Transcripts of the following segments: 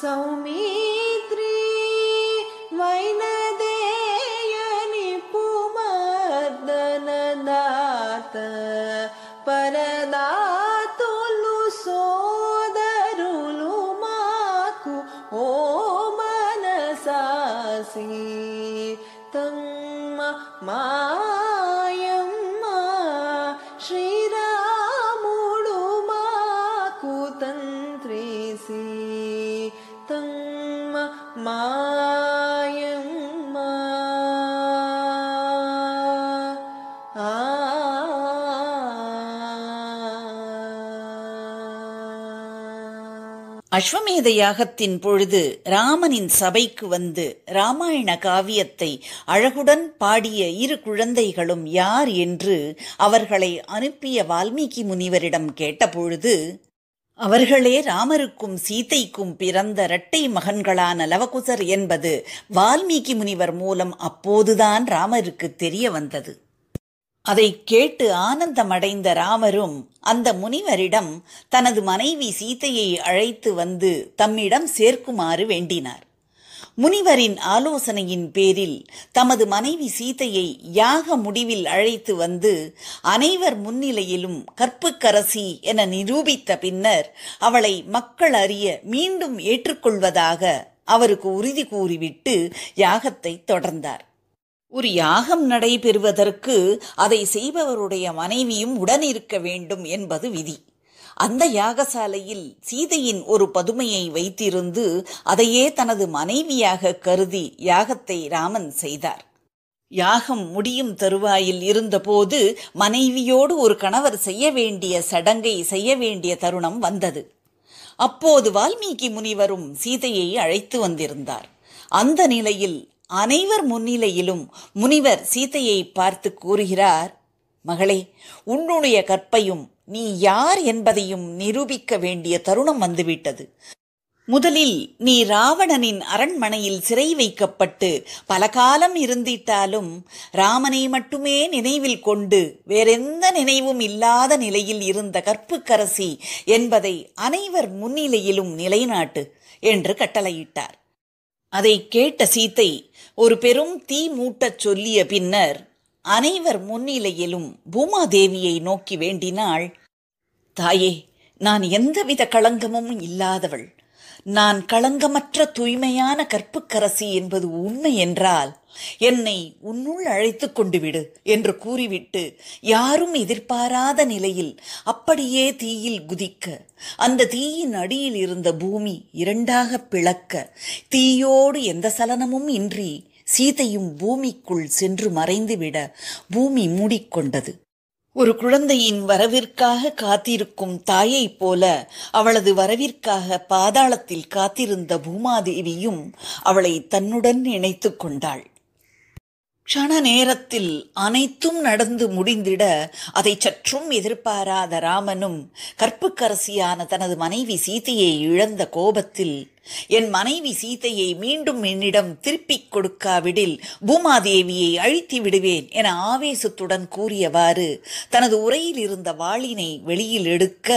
सौमत्रि वैनदेयनि पुमदन परदातुलु सोदरुलु माकु ओ मनसासी। அஸ்வமேத யாகத்தின் பொழுது ராமனின் சபைக்கு வந்து ராமாயண காவியத்தை அழகுடன் பாடிய இரு குழந்தைகளும் யார் என்று அவர்களை அனுப்பிய வால்மீகி முனிவரிடம் கேட்டபொழுது அவர்களே ராமருக்கும் சீதைக்கும் பிறந்த இரட்டை மகன்களான லவகுசர் என்பது வால்மீகி முனிவர் மூலம் அப்போதுதான் ராமருக்கு தெரிய வந்தது. அதை கேட்டு ஆனந்தமடைந்த ராமரும் அந்த முனிவரிடம் தனது மனைவி சீதையை அழைத்து வந்து தம்மிடம் சேர்க்குமாறு வேண்டினார். முனிவரின் ஆலோசனையின் பேரில் தமது மனைவி சீதையை யாக முடிவில் அழைத்து வந்து அனைவர் முன்னிலையிலும் கற்புக்கரசி என நிரூபித்த பின்னர் அவளை மக்கள் அறிய மீண்டும் ஏற்றுக்கொள்வதாக அவருக்கு உறுதி கூறிவிட்டு யாகத்தை தொடர்ந்தார். ஒரு யாகம் நடைபெறுவதற்கு அதை செய்பவருடைய மனைவியும் உடனிருக்க வேண்டும் என்பது விதி. அந்த யாகசாலையில் சீதையின் ஒரு பதுமையை வைத்திருந்து அதையே தனது மனைவியாக கருதி யாகத்தை ராமன் செய்தார். யாகம் முடியும் தருவாயில் இருந்தபோது மனைவியோடு ஒரு கணவர் செய்ய வேண்டிய சடங்கை செய்ய வேண்டிய தருணம் வந்தது. அப்போது வால்மீகி முனிவரும் சீதையை அழைத்து வந்திருந்தார். அந்த நிலையில் அனைவர் முன்னிலையிலும் முனிவர் சீதையை பார்த்து கூறுகிறார் மகளே உன்னுடைய கற்பையும் நீ யார் என்பதையும் நிரூபிக்க வேண்டிய தருணம் வந்துவிட்டது. முதலில் நீ ராவணனின் அரண்மனையில் சிறை வைக்கப்பட்டு பல காலம் இருந்திட்டாலும் ராமனை மட்டுமே நினைவில் கொண்டு வேறெந்த நினைவும் இல்லாத நிலையில் இருந்த கற்புக்கரசி என்பதை அனைவர் முன்னிலையிலும் நிலைநாட்டு என்று கட்டளையிட்டார். அதை கேட்ட சீத்தை ஒரு பெரும் தீ மூட்டச் சொல்லிய பின்னர் அனைவர் முன்னிலையிலும் பூமாதேவியை நோக்கி வேண்டினாள். தாயே நான் எந்தவித களங்கமும் இல்லாதவள். நான் களங்கமற்ற தூய்மையான கற்புக்கரசி என்பது உண்மை என்றால் என்னை உன்னுள் அழைத்து கொண்டு விடு என்று கூறிவிட்டு யாரும் எதிர்பாராத நிலையில் அப்படியே தீயில் குதிக்க அந்த தீயின் அடியில் இருந்த பூமி இரண்டாக பிளக்க தீயோடு எந்த சலனமும் இன்றி சீதையும் பூமிக்குள் சென்று மறைந்துவிட பூமி மூடிக்கொண்டது. ஒரு குழந்தையின் வரவிற்காக காத்திருக்கும் தாயைப் போல அவளது வரவிற்காக பாதாளத்தில் காத்திருந்த பூமாதேவியும் அவளை தன்னுடன் இணைத்து கொண்டாள். க்ஷண நேரத்தில் அனைத்தும் நடந்து முடிந்திட அதை சற்றும் எதிர்பாராத ராமனும் கற்புக்கரசியான தனது மனைவி சீதையை இழந்த கோபத்தில் என் மனைவி சீதையை மீண்டும் என்னிடம் திருப்பிக் கொடுக்காவிடில் பூமாதேவியை அழித்து விடுவேன் என ஆவேசத்துடன் கூறியவாறு தனது உரையில் இருந்த வாளினை வெளியில் எடுக்க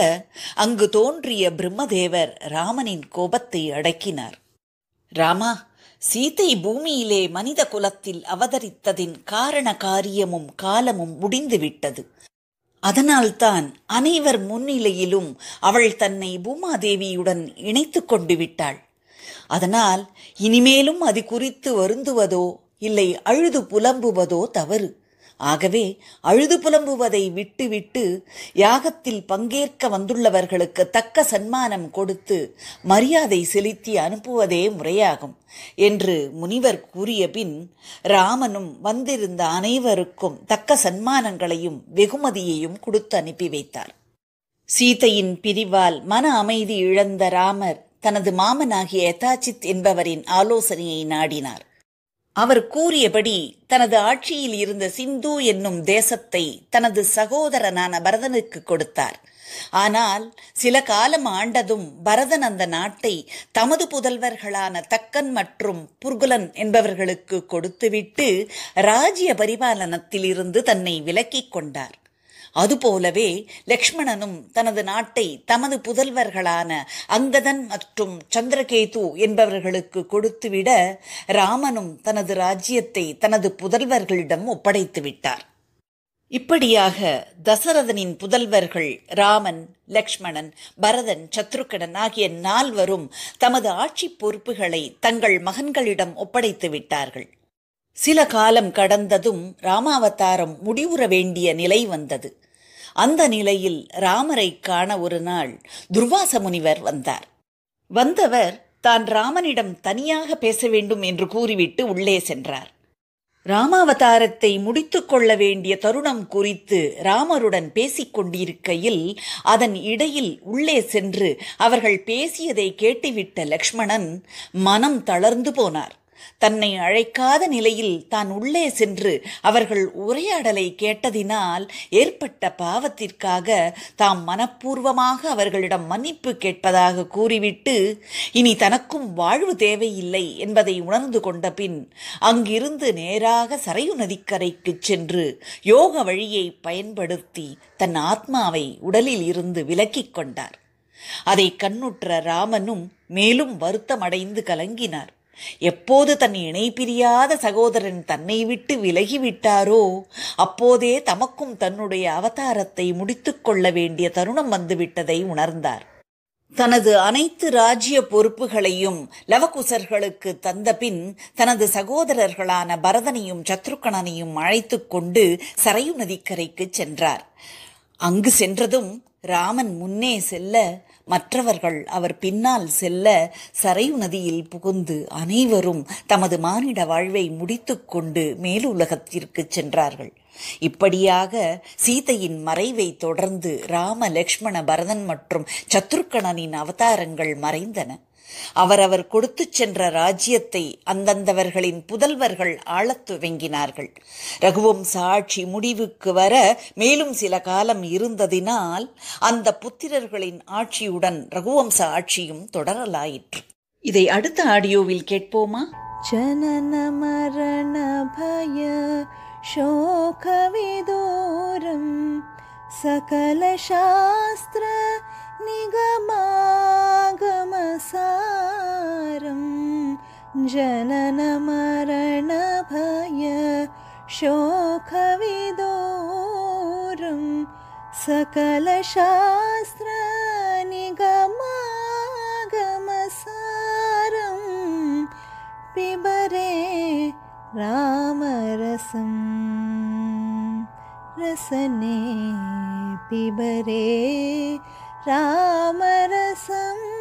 அங்கு தோன்றிய பிரம்மதேவர் ராமனின் கோபத்தை அடக்கினார். ராமா சீதை பூமியிலே மனித குலத்தில் அவதரித்ததின் காரண காரியமும் காலமும் முடிந்துவிட்டது. அதனால்தான் அனைவர் முன்னிலையிலும் அவள் தன்னை பூமாதேவியுடன் இணைத்து கொண்டு விட்டாள். அதனால் இனிமேலும் அது குறித்து வருந்துவதோ இல்லை அழுது புலம்புவதோ தவறு. ஆகவே அழுது புலம்புவதை விட்டுவிட்டு யாகத்தில் பங்கேற்க வந்துள்ளவர்களுக்கு தக்க சன்மானம் கொடுத்து மரியாதை செலுத்தி அனுப்புவதே முறையாகும் என்று முனிவர் கூறிய பின் ராமனும் வந்திருந்த அனைவருக்கும் தக்க சன்மானங்களையும் வெகுமதியையும் கொடுத்து அனுப்பி வைத்தார். சீதையின் பிரிவால் மன அமைதி இழந்த ராமர் தனது மாமனாகிய யதாச்சித் என்பவரின் ஆலோசனையை நாடினார். அவர் கூறியபடி தனது ஆட்சியில் இருந்த சிந்து என்னும் தேசத்தை தனது சகோதரனான பரதனுக்கு கொடுத்தார். ஆனால் சில காலம் ஆண்டதும் பரதன் அந்த நாட்டை தமது புதல்வர்களான தக்கன் மற்றும் புர்குலன் என்பவர்களுக்கு கொடுத்துவிட்டு ராஜ்ய பரிபாலனத்தில் இருந்து தன்னை விலக்கிக் கொண்டார். அதுபோலவே லக்ஷ்மணனும் தனது நாட்டை தமது புதல்வர்களான அங்கதன் மற்றும் சந்திரகேது என்பவர்களுக்கு கொடுத்துவிட ராமனும் தனது ராஜ்யத்தை தனது புதல்வர்களிடம் ஒப்படைத்து விட்டார். இப்படியாக தசரதனின் புதல்வர்கள் ராமன் லக்ஷ்மணன் பரதன் சத்ருக்கடன் ஆகிய நால்வரும் தமது ஆட்சி பொறுப்புகளை தங்கள் மகன்களிடம் ஒப்படைத்து விட்டார்கள். சில காலம் கடந்ததும் ராமாவதாரம் முடிவுற வேண்டிய நிலை வந்தது. அந்த நிலையில் ராமரை காண ஒரு நாள் துர்வாச முனிவர் வந்தார். வந்தவர் தான் ராமனிடம் தனியாக பேச வேண்டும் என்று கூறிவிட்டு உள்ளே சென்றார். ராமாவதாரத்தை முடித்து கொள்ள வேண்டிய தருணம் குறித்து ராமருடன் பேசிக் கொண்டிருக்கையில் அதன் இடையில் உள்ளே சென்று அவர்கள் பேசியதை கேட்டுவிட்ட லக்ஷ்மணன் மனம் தளர்ந்து போனார். தன்னை அழைக்காத நிலையில் தான் உள்ளே சென்று அவர்கள் உரையாடலை கேட்டதினால் ஏற்பட்ட பாவத்திற்காக தாம் மனப்பூர்வமாக அவர்களிடம் மன்னிப்பு கேட்பதாக கூறிவிட்டு இனி தனக்கும் வாழ்வு தேவையில்லை என்பதை உணர்ந்து கொண்ட பின் அங்கிருந்து நேராக சரையு நதிக்கரைக்கு சென்று யோக வழியை பயன்படுத்தி தன் ஆத்மாவை உடலில் இருந்து விலக்கிக் கொண்டார். அதை கண்ணுற்ற ராமனும் மேலும் வருத்தமடைந்து கலங்கினார். எப்போது தன் இணை பிரியாத சகோதரன் தன்னை விட்டு விலகிவிட்டாரோ அப்போதே தமக்கும் தன்னுடைய அவதாரத்தை முடித்துக் கொள்ள வேண்டிய தருணம் வந்துவிட்டதை உணர்ந்தார். தனது அனைத்து ராஜ்ய பொறுப்புகளையும் லவகுசர்களுக்கு தந்தபின் தனது சகோதரர்களான பரதனையும் சத்ருக்கணனையும் அழைத்துக் கொண்டு சரையு நதிக்கரைக்கு சென்றார். அங்கு சென்றதும் ராமன் முன்னே செல்ல மற்றவர்கள் அவர் பின்னால் செல்ல சரையு நதியில் புகுந்து அனைவரும் தமது மானிட வாழ்வை முடித்துக்கொண்டு மேலுலகத்திற்கு சென்றார்கள். இப்படியாக சீதையின் மறைவை தொடர்ந்து ராம லக்ஷ்மண பரதன் மற்றும் சத்ருக்கணனின் அவதாரங்கள் மறைந்தன. அவரவர் கொடுத்துச் சென்ற ராஜ்யத்தை அந்தந்தவர்களின் புதல்வர்கள் ஆளத் துவங்கினார்கள் ரகுவம்ச ஆட்சி முடிவுக்கு வர மேலும் சில காலம் இருந்ததினால் அந்த புத்திரர்களின் ஆட்சியுடன் ரகுவம்ச ஆட்சியும் தொடரலாயிற்று இதை அடுத்த ஆடியோவில் கேட்போமா जनन मरण भय शोकविदूरं सकलशास्त्र गमसारं जननमरणभय शोकविदोरं सकलशास्त्रनिगमागमसारं पिबरे रामरसं रसने पिबरे रामरसम्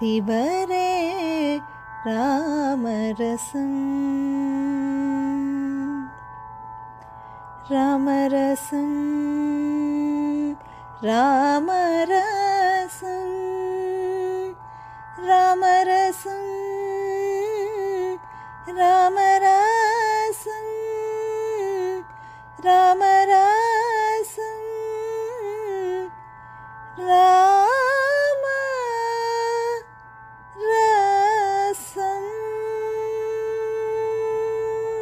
राम रामरसं। रामरसं रामरसं राम